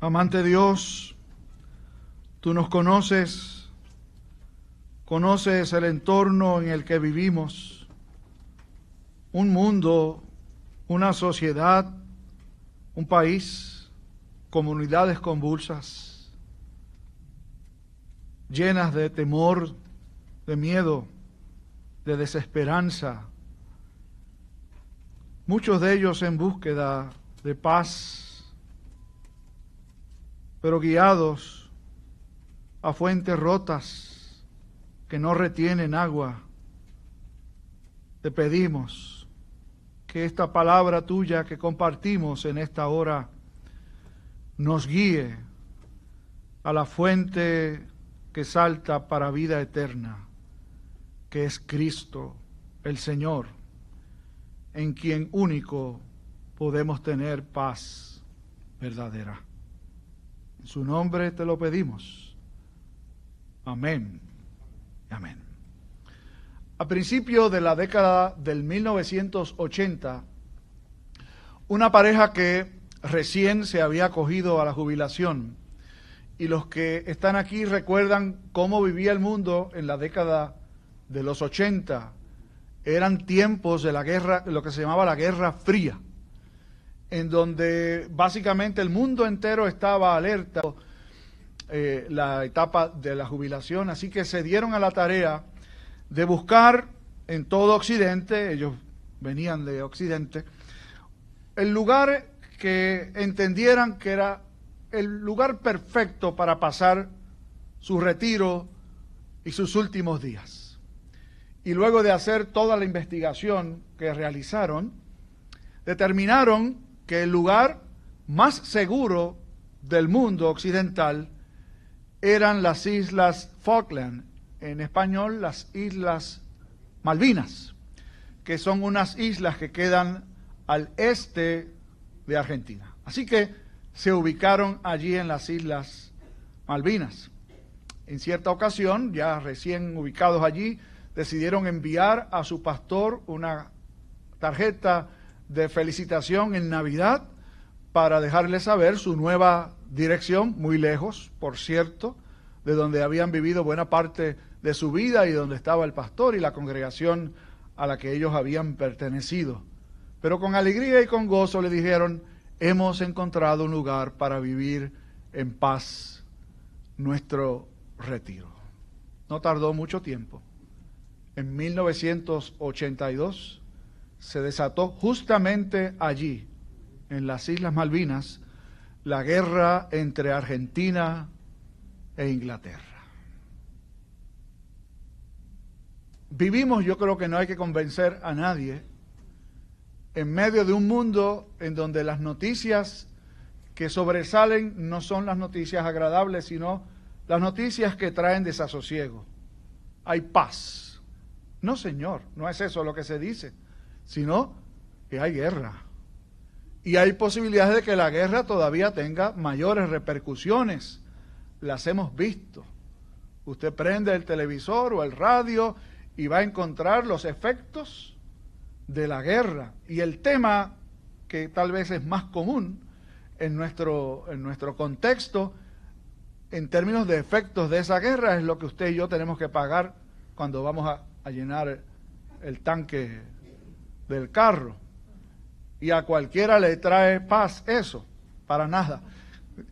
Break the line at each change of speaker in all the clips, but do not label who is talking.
Amante Dios, tú nos conoces, conoces el entorno en el que vivimos, un mundo, una sociedad, un país, comunidades convulsas, llenas de temor, de miedo, de desesperanza, muchos de ellos en búsqueda de paz, pero guiados a fuentes rotas que no retienen agua. Te pedimos que esta palabra tuya que compartimos en esta hora nos guíe a la fuente que salta para vida eterna que es Cristo, el Señor, en quien único podemos tener paz verdadera. En su nombre te lo pedimos. Amén. Amén. A principio de la década del 1980, una pareja que recién se había acogido a la jubilación, y los que están aquí recuerdan cómo vivía el mundo en la década de los 80 eran tiempos de la guerra, lo que se llamaba la Guerra Fría, en donde básicamente el mundo entero estaba alerta eh, la etapa de la jubilación, así que se dieron a la tarea de buscar en todo Occidente, ellos venían de Occidente, el lugar que entendieran que era el lugar perfecto para pasar su retiro y sus últimos días. Y luego de hacer toda la investigación que realizaron, determinaron que el lugar más seguro del mundo occidental eran las islas Falkland, en español las islas Malvinas, que son unas islas que quedan al este de Argentina. Así que se ubicaron allí en las islas Malvinas. En cierta ocasión, ya recién ubicados allí, decidieron enviar a su pastor una tarjeta de felicitación en Navidad para dejarle saber su nueva dirección, muy lejos, por cierto, de donde habían vivido buena parte de su vida y donde estaba el pastor y la congregación a la que ellos habían pertenecido. Pero con alegría y con gozo le dijeron, hemos encontrado un lugar para vivir en paz nuestro retiro. No tardó mucho tiempo en 1982 se desató justamente allí, en las Islas Malvinas, la guerra entre Argentina e Inglaterra. Vivimos, yo creo que no hay que convencer a nadie, en medio de un mundo en donde las noticias que sobresalen no son las noticias agradables, sino las noticias que traen desasosiego. Hay paz no, Señor, no es eso lo que se dice, sino que hay guerra. Y hay posibilidades de que la guerra todavía tenga mayores repercusiones. Las hemos visto. Usted prende el televisor o el radio y va a encontrar los efectos de la guerra. Y el tema que tal vez es más común en nuestro, en nuestro contexto, en términos de efectos de esa guerra, es lo que usted y yo tenemos que pagar cuando vamos a, a llenar el tanque del carro. Y a cualquiera le trae paz eso, para nada.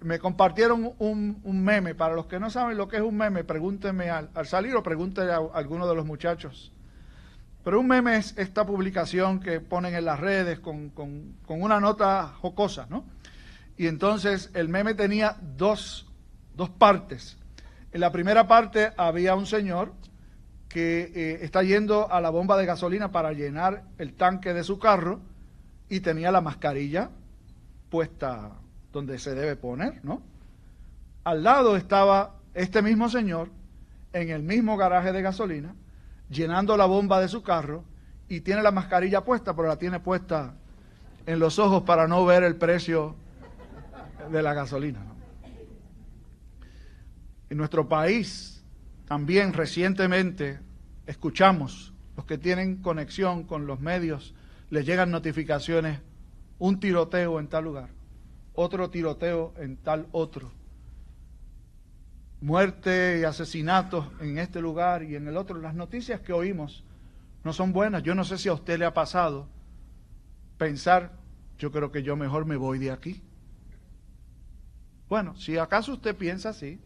Me compartieron un, meme, para los que no saben lo que es un meme, pregúntenme al, salir o pregúntenle a, alguno de los muchachos. Pero un meme es esta publicación que ponen en las redes con, con, con una nota jocosa, ¿no? Y entonces el meme tenía dos, dos partes. En la primera parte había un señor que eh, está yendo a la bomba de gasolina para llenar el tanque de su carro y tenía la mascarilla puesta donde se debe poner, ¿no? Al lado estaba este mismo señor en el mismo garaje de gasolina, llenando la bomba de su carro y tiene la mascarilla puesta, pero la tiene puesta en los ojos para no ver el precio de la gasolina. En nuestro país también recientemente escuchamos, los que tienen conexión con los medios, les llegan notificaciones, un tiroteo en tal lugar, otro tiroteo en tal otro. Muerte y asesinatos en este lugar y en el otro. Las noticias que oímos no son buenas. Yo no sé si a usted le ha pasado pensar, yo creo que yo mejor me voy de aquí. Bueno, si acaso usted piensa así,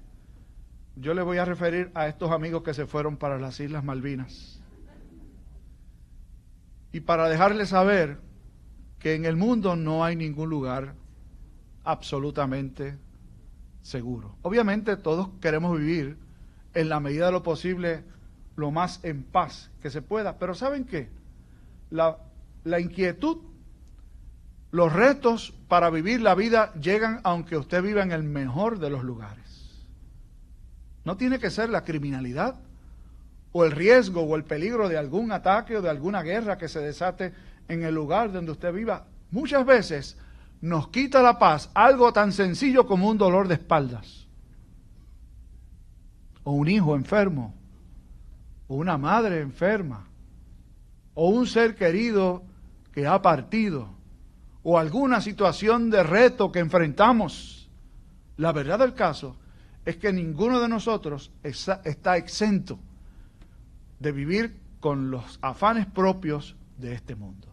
yo le voy a referir a estos amigos que se fueron para las Islas Malvinas. Y para dejarles saber que en el mundo no hay ningún lugar absolutamente seguro. Obviamente todos queremos vivir en la medida de lo posible lo más en paz que se pueda, pero ¿saben qué? La, la inquietud, los retos para vivir la vida llegan aunque usted viva en el mejor de los lugares. No tiene que ser la criminalidad o el riesgo o el peligro de algún ataque o de alguna guerra que se desate en el lugar donde usted viva. Muchas veces nos quita la paz algo tan sencillo como un dolor de espaldas, o un hijo enfermo, o una madre enferma, o un ser querido que ha partido, o alguna situación de reto que enfrentamos. La verdad del caso es que ninguno de nosotros está exento de vivir con los afanes propios de este mundo.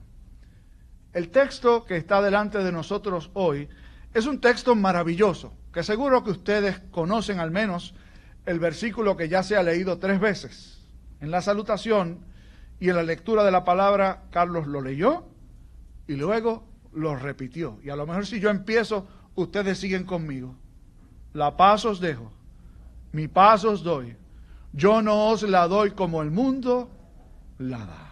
El texto que está delante de nosotros hoy es un texto maravilloso, que seguro que ustedes conocen al menos el versículo que ya se ha leído tres veces. En la salutación y en la lectura de la palabra, Carlos lo leyó y luego lo repitió. Y a lo mejor si yo empiezo, ustedes siguen conmigo. La paz os dejo, mi paz os doy. Yo no os la doy como el mundo la da.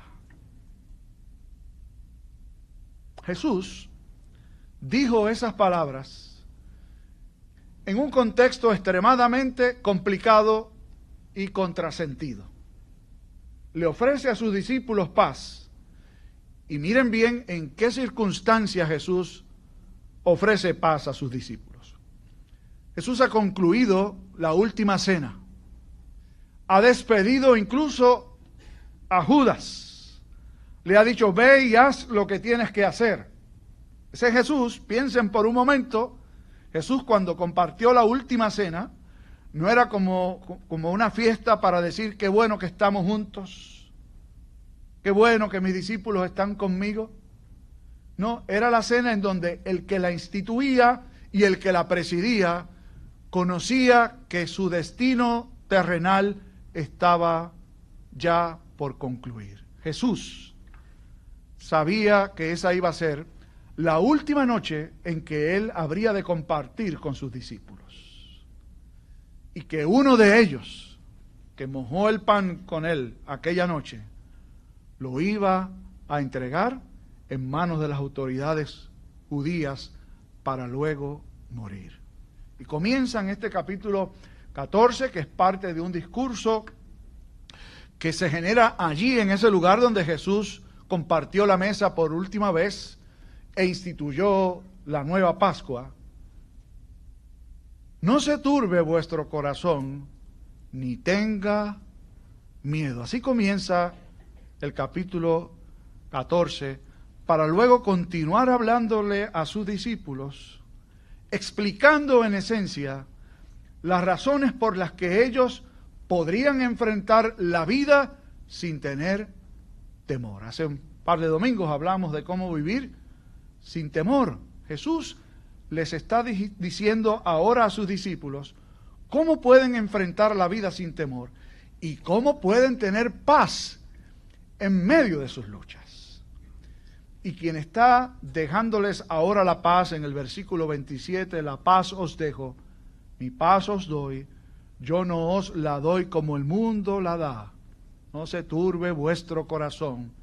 Jesús dijo esas palabras en un contexto extremadamente complicado y contrasentido. Le ofrece a sus discípulos paz. Y miren bien en qué circunstancias Jesús ofrece paz a sus discípulos. Jesús ha concluido la última cena. Ha despedido incluso a Judas le ha dicho, ve y haz lo que tienes que hacer. Ese Jesús, piensen por un momento, Jesús cuando compartió la última cena, no era como, como una fiesta para decir qué bueno que estamos juntos, qué bueno que mis discípulos están conmigo. No, era la cena en donde el que la instituía y el que la presidía conocía que su destino terrenal estaba ya por concluir. Jesús sabía que esa iba a ser la última noche en que él habría de compartir con sus discípulos. Y que uno de ellos, que mojó el pan con él aquella noche, lo iba a entregar en manos de las autoridades judías para luego morir. Y comienza en este capítulo 14, que es parte de un discurso que se genera allí en ese lugar donde Jesús compartió la mesa por última vez e instituyó la nueva Pascua, no se turbe vuestro corazón, ni tenga miedo. Así comienza el capítulo 14, para luego continuar hablándole a sus discípulos, explicando en esencia las razones por las que ellos podrían enfrentar la vida sin tener temor. Hace un par de domingos hablamos de cómo vivir sin temor. Jesús les está diciendo ahora a sus discípulos cómo pueden enfrentar la vida sin temor y cómo pueden tener paz en medio de sus luchas. Y quien está dejándoles ahora la paz en el versículo 27, la paz os dejo, mi paz os doy, yo no os la doy como el mundo la da no se turbe vuestro corazón,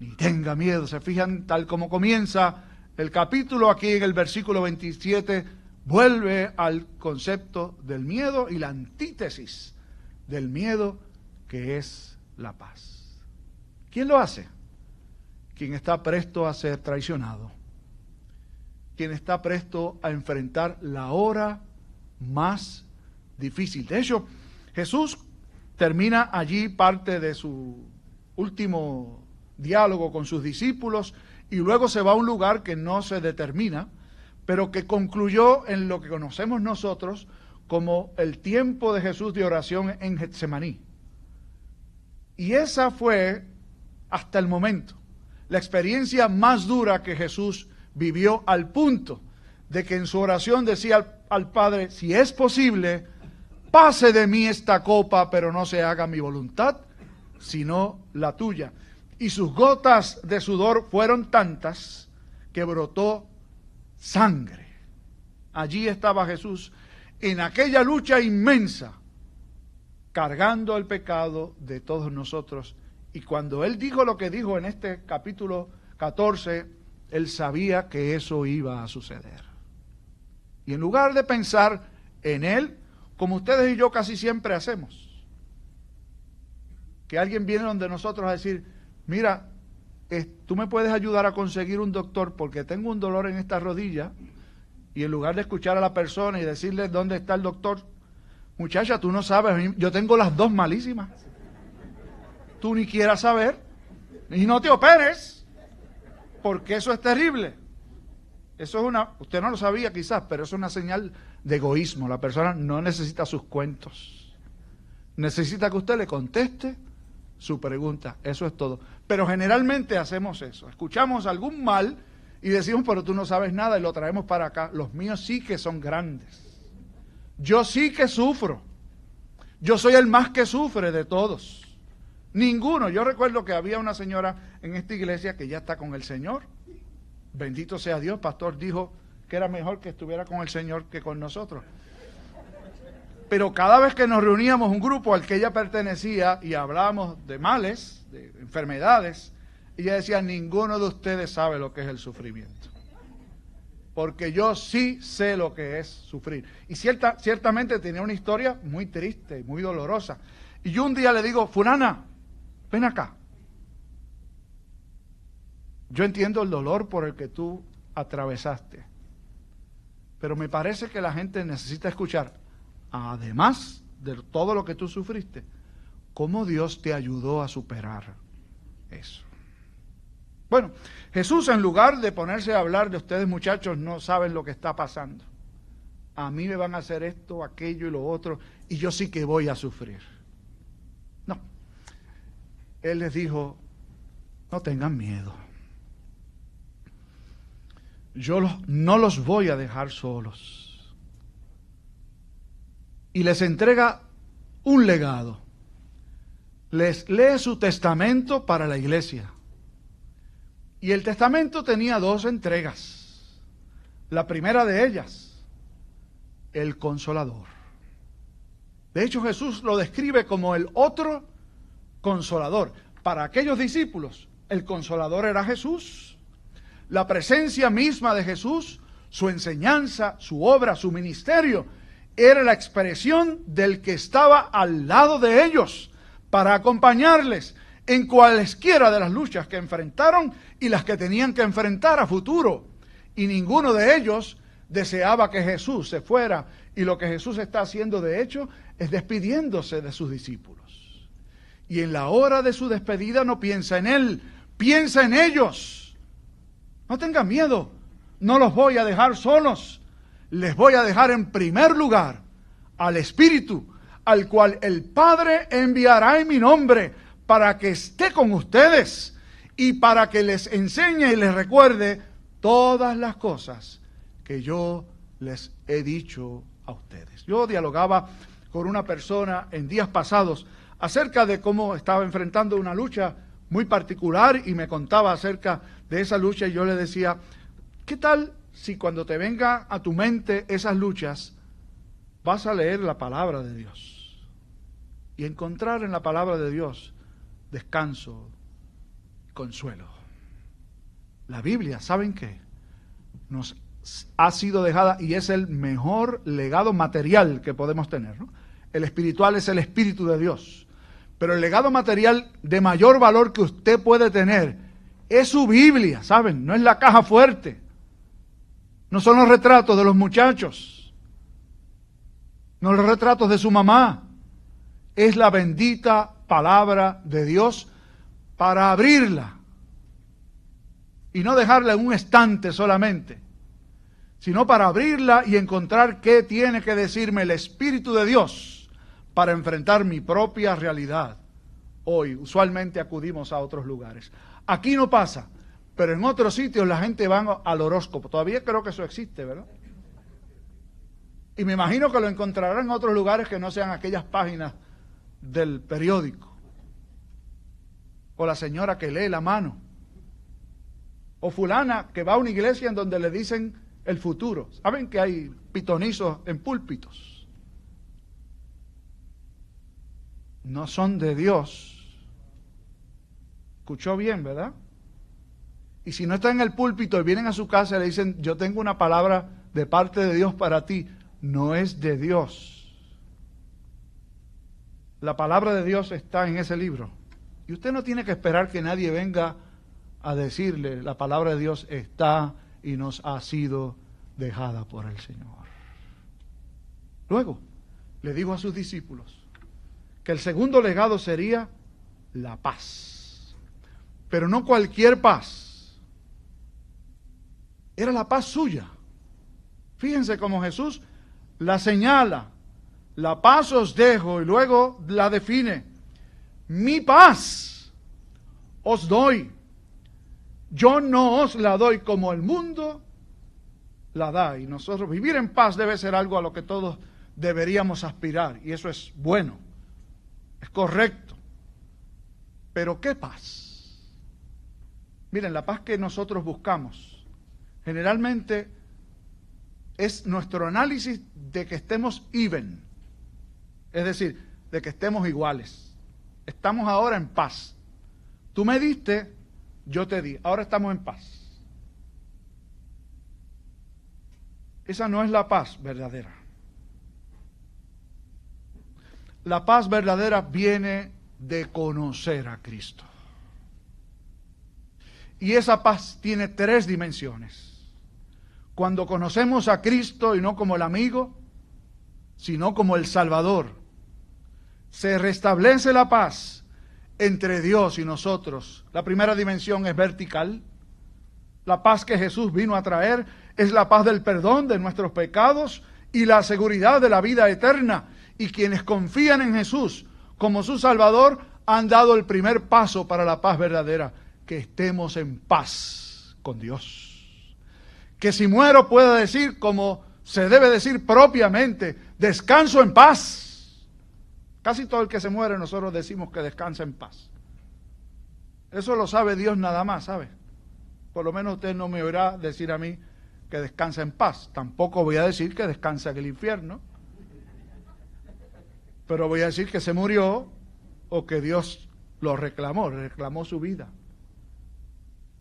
ni tenga miedo. Se fijan tal como comienza el capítulo aquí en el versículo 27, vuelve al concepto del miedo y la antítesis del miedo que es la paz. ¿Quién lo hace? Quien está presto a ser traicionado, quien está presto a enfrentar la hora más difícil. De hecho, Jesús termina allí parte de su último diálogo con sus discípulos y luego se va a un lugar que no se determina pero que concluyó en lo que conocemos nosotros como el tiempo de Jesús de oración en Getsemaní. Y esa fue, hasta el momento, la experiencia más dura que Jesús vivió al punto de que en su oración decía al, Padre, si es posible, pase de mí esta copa, pero no se haga mi voluntad, sino la tuya. Y sus gotas de sudor fueron tantas que brotó sangre. Allí estaba Jesús en aquella lucha inmensa, cargando el pecado de todos nosotros. Y cuando él dijo lo que dijo en este capítulo 14, él sabía que eso iba a suceder. Y en lugar de pensar en él, como ustedes y yo casi siempre hacemos, que alguien viene donde nosotros a decir, mira, tú me puedes ayudar a conseguir un doctor porque tengo un dolor en esta rodilla y en lugar de escuchar a la persona y decirle dónde está el doctor, muchacha, tú no sabes, yo tengo las dos malísimas. Tú ni quieras saber y no te operes porque eso es terrible. Eso es una, usted no lo sabía quizás, pero eso es una señal de egoísmo. La persona no necesita sus cuentos. Necesita que usted le conteste su pregunta. Eso es todo. Pero generalmente hacemos eso. Escuchamos algún mal y decimos, pero tú no sabes nada y lo traemos para acá. Los míos sí que son grandes. Yo sí que sufro. Yo soy el más que sufre de todos. Ninguno. Yo recuerdo que había una señora en esta iglesia que ya está con el Señor. Bendito sea Dios. Pastor dijo que era mejor que estuviera con el Señor que con nosotros. Pero cada vez que nos reuníamos un grupo al que ella pertenecía y hablábamos de males, de enfermedades, ella decía, ninguno de ustedes sabe lo que es el sufrimiento. Porque yo sí sé lo que es sufrir. Y cierta, ciertamente tenía una historia muy triste, muy dolorosa. Y yo un día le digo, Fulana, ven acá. Yo entiendo el dolor por el que tú atravesaste. Pero me parece que la gente necesita escuchar, además de todo lo que tú sufriste, cómo Dios te ayudó a superar eso. Bueno, Jesús en lugar de ponerse a hablar de ustedes muchachos no saben lo que está pasando. A mí me van a hacer esto, aquello y lo otro, y yo sí que voy a sufrir. Él les dijo, no tengan miedo. Yo no los voy a dejar solos y les entrega un legado. Les lee su testamento para la iglesia. Y el testamento tenía dos entregas. La primera de ellas, el consolador. De hecho, Jesús lo describe como el otro consolador. Para aquellos discípulos, el consolador era Jesús. La presencia misma de Jesús, su enseñanza, su obra, su ministerio, era la expresión del que estaba al lado de ellos para acompañarles en cualesquiera de las luchas que enfrentaron y las que tenían que enfrentar a futuro. Y ninguno de ellos deseaba que Jesús se fuera. Y lo que Jesús está haciendo de hecho es despidiéndose de sus discípulos. Y en la hora de su despedida no piensa en Él, piensa en ellos. No tengan miedo, no los voy a dejar solos les voy a dejar en primer lugar al Espíritu, al cual el Padre enviará en mi nombre para que esté con ustedes y para que les enseñe y les recuerde todas las cosas que yo les he dicho a ustedes. Yo dialogaba con una persona en días pasados acerca de cómo estaba enfrentando una lucha muy particular y me contaba acerca de esa lucha y yo le decía, ¿qué tal si cuando te venga a tu mente esas luchas, vas a leer la palabra de Dios y encontrar en la palabra de Dios descanso, consuelo. La Biblia, ¿saben qué? Nos ha sido dejada y es el mejor legado material que podemos tener. El espiritual es el espíritu de Dios. Pero el legado material de mayor valor que usted puede tener es su Biblia, ¿saben? No es la caja fuerte. No son los retratos de los muchachos, no los retratos de su mamá. Es la bendita palabra de Dios para abrirla y no dejarla en un estante solamente, sino para abrirla y encontrar qué tiene que decirme el Espíritu de Dios para enfrentar mi propia realidad. Hoy usualmente acudimos a otros lugares. Aquí no pasa, pero en otros sitios la gente va al horóscopo. Todavía creo que eso existe, ¿verdad? Y me imagino que lo encontrarán en otros lugares que no sean aquellas páginas del periódico. O la señora que lee la mano. O fulana que va a una iglesia en donde le dicen el futuro. ¿Saben que hay pitonizos en púlpitos? No son de Dios. Escuchó bien, ¿verdad? Y si no está en el púlpito y vienen a su casa y le dicen, yo tengo una palabra de parte de Dios para ti, no es de Dios. La palabra de Dios está en ese libro. Y usted no tiene que esperar que nadie venga a decirle, la palabra de Dios está y nos ha sido dejada por el Señor. Luego, le digo a sus discípulos que el segundo legado sería la paz. Pero no cualquier paz. Era la paz suya. Fíjense cómo Jesús la señala, la paz os dejo y luego la define. Mi paz os doy. Yo no os la doy como el mundo la da. Y nosotros vivir en paz debe ser algo a lo que todos deberíamos aspirar. Y eso es bueno, es correcto. Pero ¿qué paz? Miren, la paz que nosotros buscamos generalmente es nuestro análisis de que estemos even, es decir, de que estemos iguales. Estamos ahora en paz. Tú me diste, yo te di, ahora estamos en paz. Esa no es la paz verdadera. La paz verdadera viene de conocer a Cristo. Y esa paz tiene tres dimensiones cuando conocemos a Cristo y no como el amigo, sino como el Salvador, se restablece la paz entre Dios y nosotros. La primera dimensión es vertical. La paz que Jesús vino a traer es la paz del perdón de nuestros pecados y la seguridad de la vida eterna. Y quienes confían en Jesús como su Salvador han dado el primer paso para la paz verdadera, que estemos en paz con Dios que si muero pueda decir como se debe decir propiamente, descanso en paz. Casi todo el que se muere nosotros decimos que descansa en paz. Eso lo sabe Dios nada más, ¿sabe? Por lo menos usted no me oirá decir a mí que descansa en paz. Tampoco voy a decir que descansa en el infierno. Pero voy a decir que se murió o que Dios lo reclamó, reclamó su vida.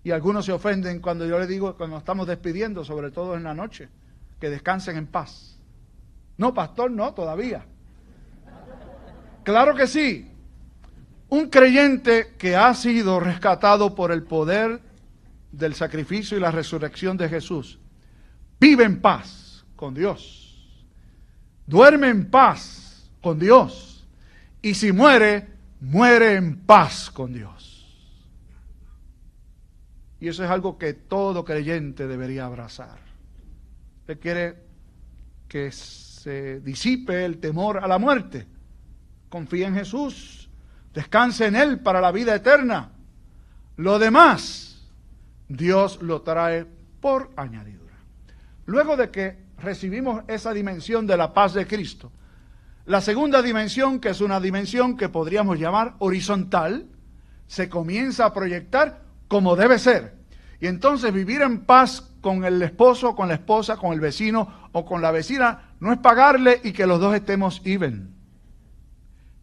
Y algunos se ofenden cuando yo les digo, cuando estamos despidiendo, sobre todo en la noche, que descansen en paz. No, pastor, no, todavía. Claro que sí. Un creyente que ha sido rescatado por el poder del sacrificio y la resurrección de Jesús, vive en paz con Dios. Duerme en paz con Dios. Y si muere, muere en paz con Dios. Y eso es algo que todo creyente debería abrazar. Usted quiere que se disipe el temor a la muerte. Confía en Jesús. Descanse en Él para la vida eterna. Lo demás, Dios lo trae por añadidura. Luego de que recibimos esa dimensión de la paz de Cristo, la segunda dimensión, que es una dimensión que podríamos llamar horizontal, se comienza a proyectar como debe ser. Y entonces vivir en paz con el esposo, con la esposa, con el vecino o con la vecina no es pagarle y que los dos estemos even.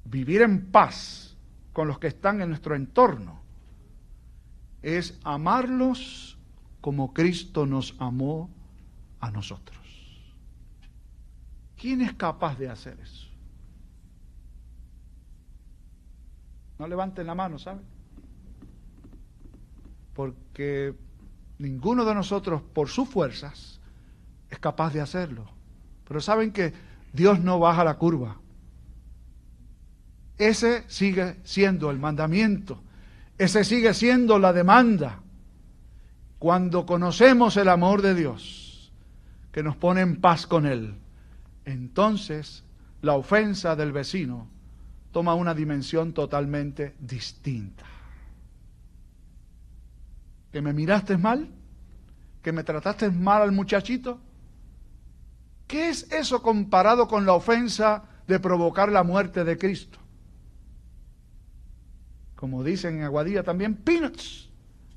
Vivir en paz con los que están en nuestro entorno es amarlos como Cristo nos amó a nosotros. ¿Quién es capaz de hacer eso? No levanten la mano, ¿saben? porque ninguno de nosotros, por sus fuerzas, es capaz de hacerlo. Pero saben que Dios no baja la curva. Ese sigue siendo el mandamiento. Ese sigue siendo la demanda. Cuando conocemos el amor de Dios, que nos pone en paz con Él, entonces la ofensa del vecino toma una dimensión totalmente distinta. ¿Que me miraste mal? ¿Que me trataste mal al muchachito? ¿Qué es eso comparado con la ofensa de provocar la muerte de Cristo? Como dicen en Aguadilla también, peanuts.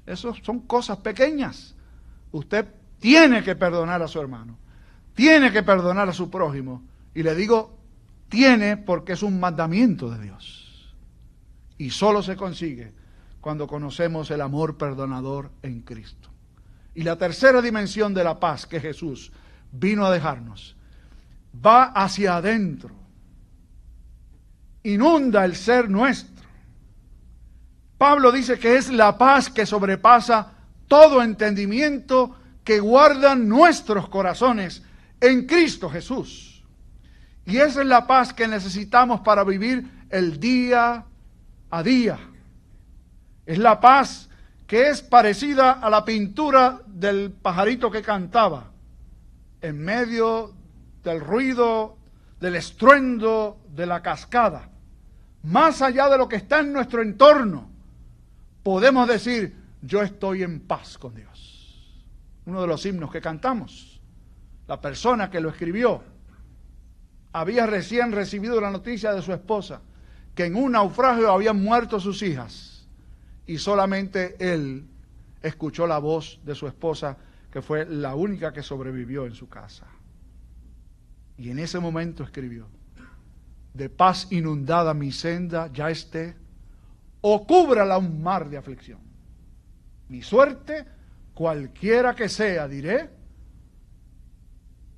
Esas son cosas pequeñas. Usted tiene que perdonar a su hermano, tiene que perdonar a su prójimo. Y le digo, tiene porque es un mandamiento de Dios. Y solo se consigue cuando conocemos el amor perdonador en Cristo. Y la tercera dimensión de la paz que Jesús vino a dejarnos va hacia adentro, inunda el ser nuestro. Pablo dice que es la paz que sobrepasa todo entendimiento que guardan nuestros corazones en Cristo Jesús. Y esa es la paz que necesitamos para vivir el día a día. Es la paz que es parecida a la pintura del pajarito que cantaba en medio del ruido, del estruendo de la cascada. Más allá de lo que está en nuestro entorno, podemos decir, yo estoy en paz con Dios uno de los himnos que cantamos. La persona que lo escribió había recién recibido la noticia de su esposa que en un naufragio habían muerto sus hijas y solamente él escuchó la voz de su esposa que fue la única que sobrevivió en su casa. Y en ese momento escribió, de paz inundada mi senda ya esté, o cúbrala un mar de aflicción. Mi suerte cualquiera que sea, diré,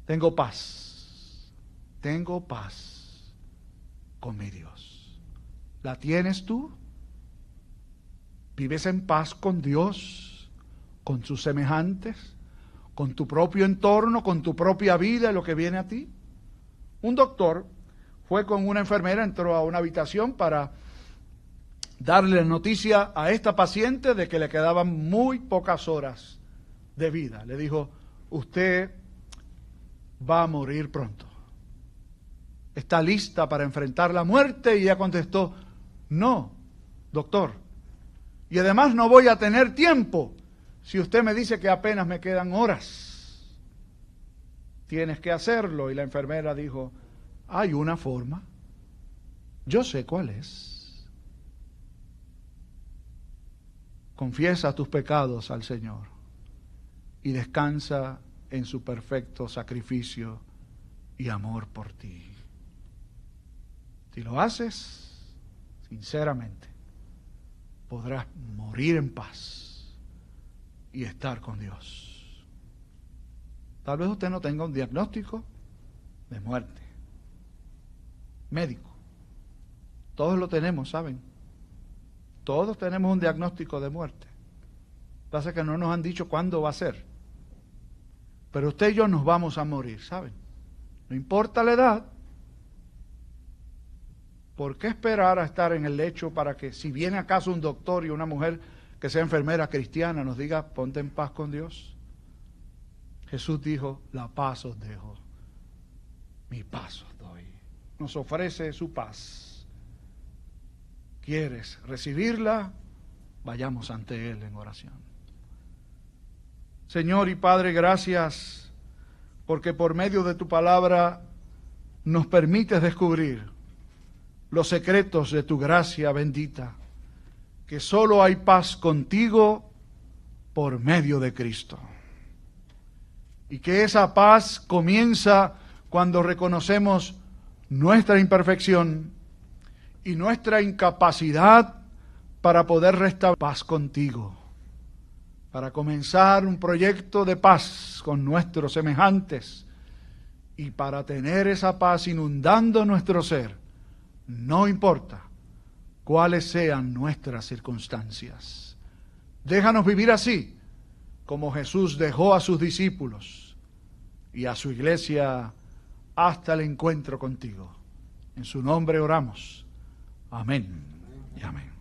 tengo paz, tengo paz con mi Dios. ¿La tienes tú? ¿Vives en paz con Dios, con sus semejantes, con tu propio entorno, con tu propia vida lo que viene a ti? Un doctor fue con una enfermera, entró a una habitación para darle noticia a esta paciente de que le quedaban muy pocas horas de vida. Le dijo, usted va a morir pronto. ¿Está lista para enfrentar la muerte? Y ella contestó, no, doctor. Y además no voy a tener tiempo si usted me dice que apenas me quedan horas. Tienes que hacerlo. Y la enfermera dijo, hay una forma. Yo sé cuál es. Confiesa tus pecados al Señor y descansa en su perfecto sacrificio y amor por ti. Si lo haces sinceramente, podrás morir en paz y estar con Dios. Tal vez usted no tenga un diagnóstico de muerte médico. Todos lo tenemos, ¿saben? Todos tenemos un diagnóstico de muerte. Pasa que no nos han dicho cuándo va a ser. Pero usted y yo nos vamos a morir, ¿saben? No importa la edad. ¿Por qué esperar a estar en el lecho para que si viene acaso un doctor y una mujer que sea enfermera cristiana nos diga, ponte en paz con Dios? Jesús dijo, la paz os dejo, mi paz os doy. Nos ofrece su paz quieres recibirla, vayamos ante Él en oración. Señor y Padre, gracias porque por medio de tu palabra nos permites descubrir los secretos de tu gracia bendita, que solo hay paz contigo por medio de Cristo. Y que esa paz comienza cuando reconocemos nuestra imperfección y nuestra incapacidad para poder restablecer paz contigo, para comenzar un proyecto de paz con nuestros semejantes y para tener esa paz inundando nuestro ser, no importa cuáles sean nuestras circunstancias. Déjanos vivir así, como Jesús dejó a sus discípulos y a su iglesia hasta el encuentro contigo. En su nombre oramos. Amén y amén.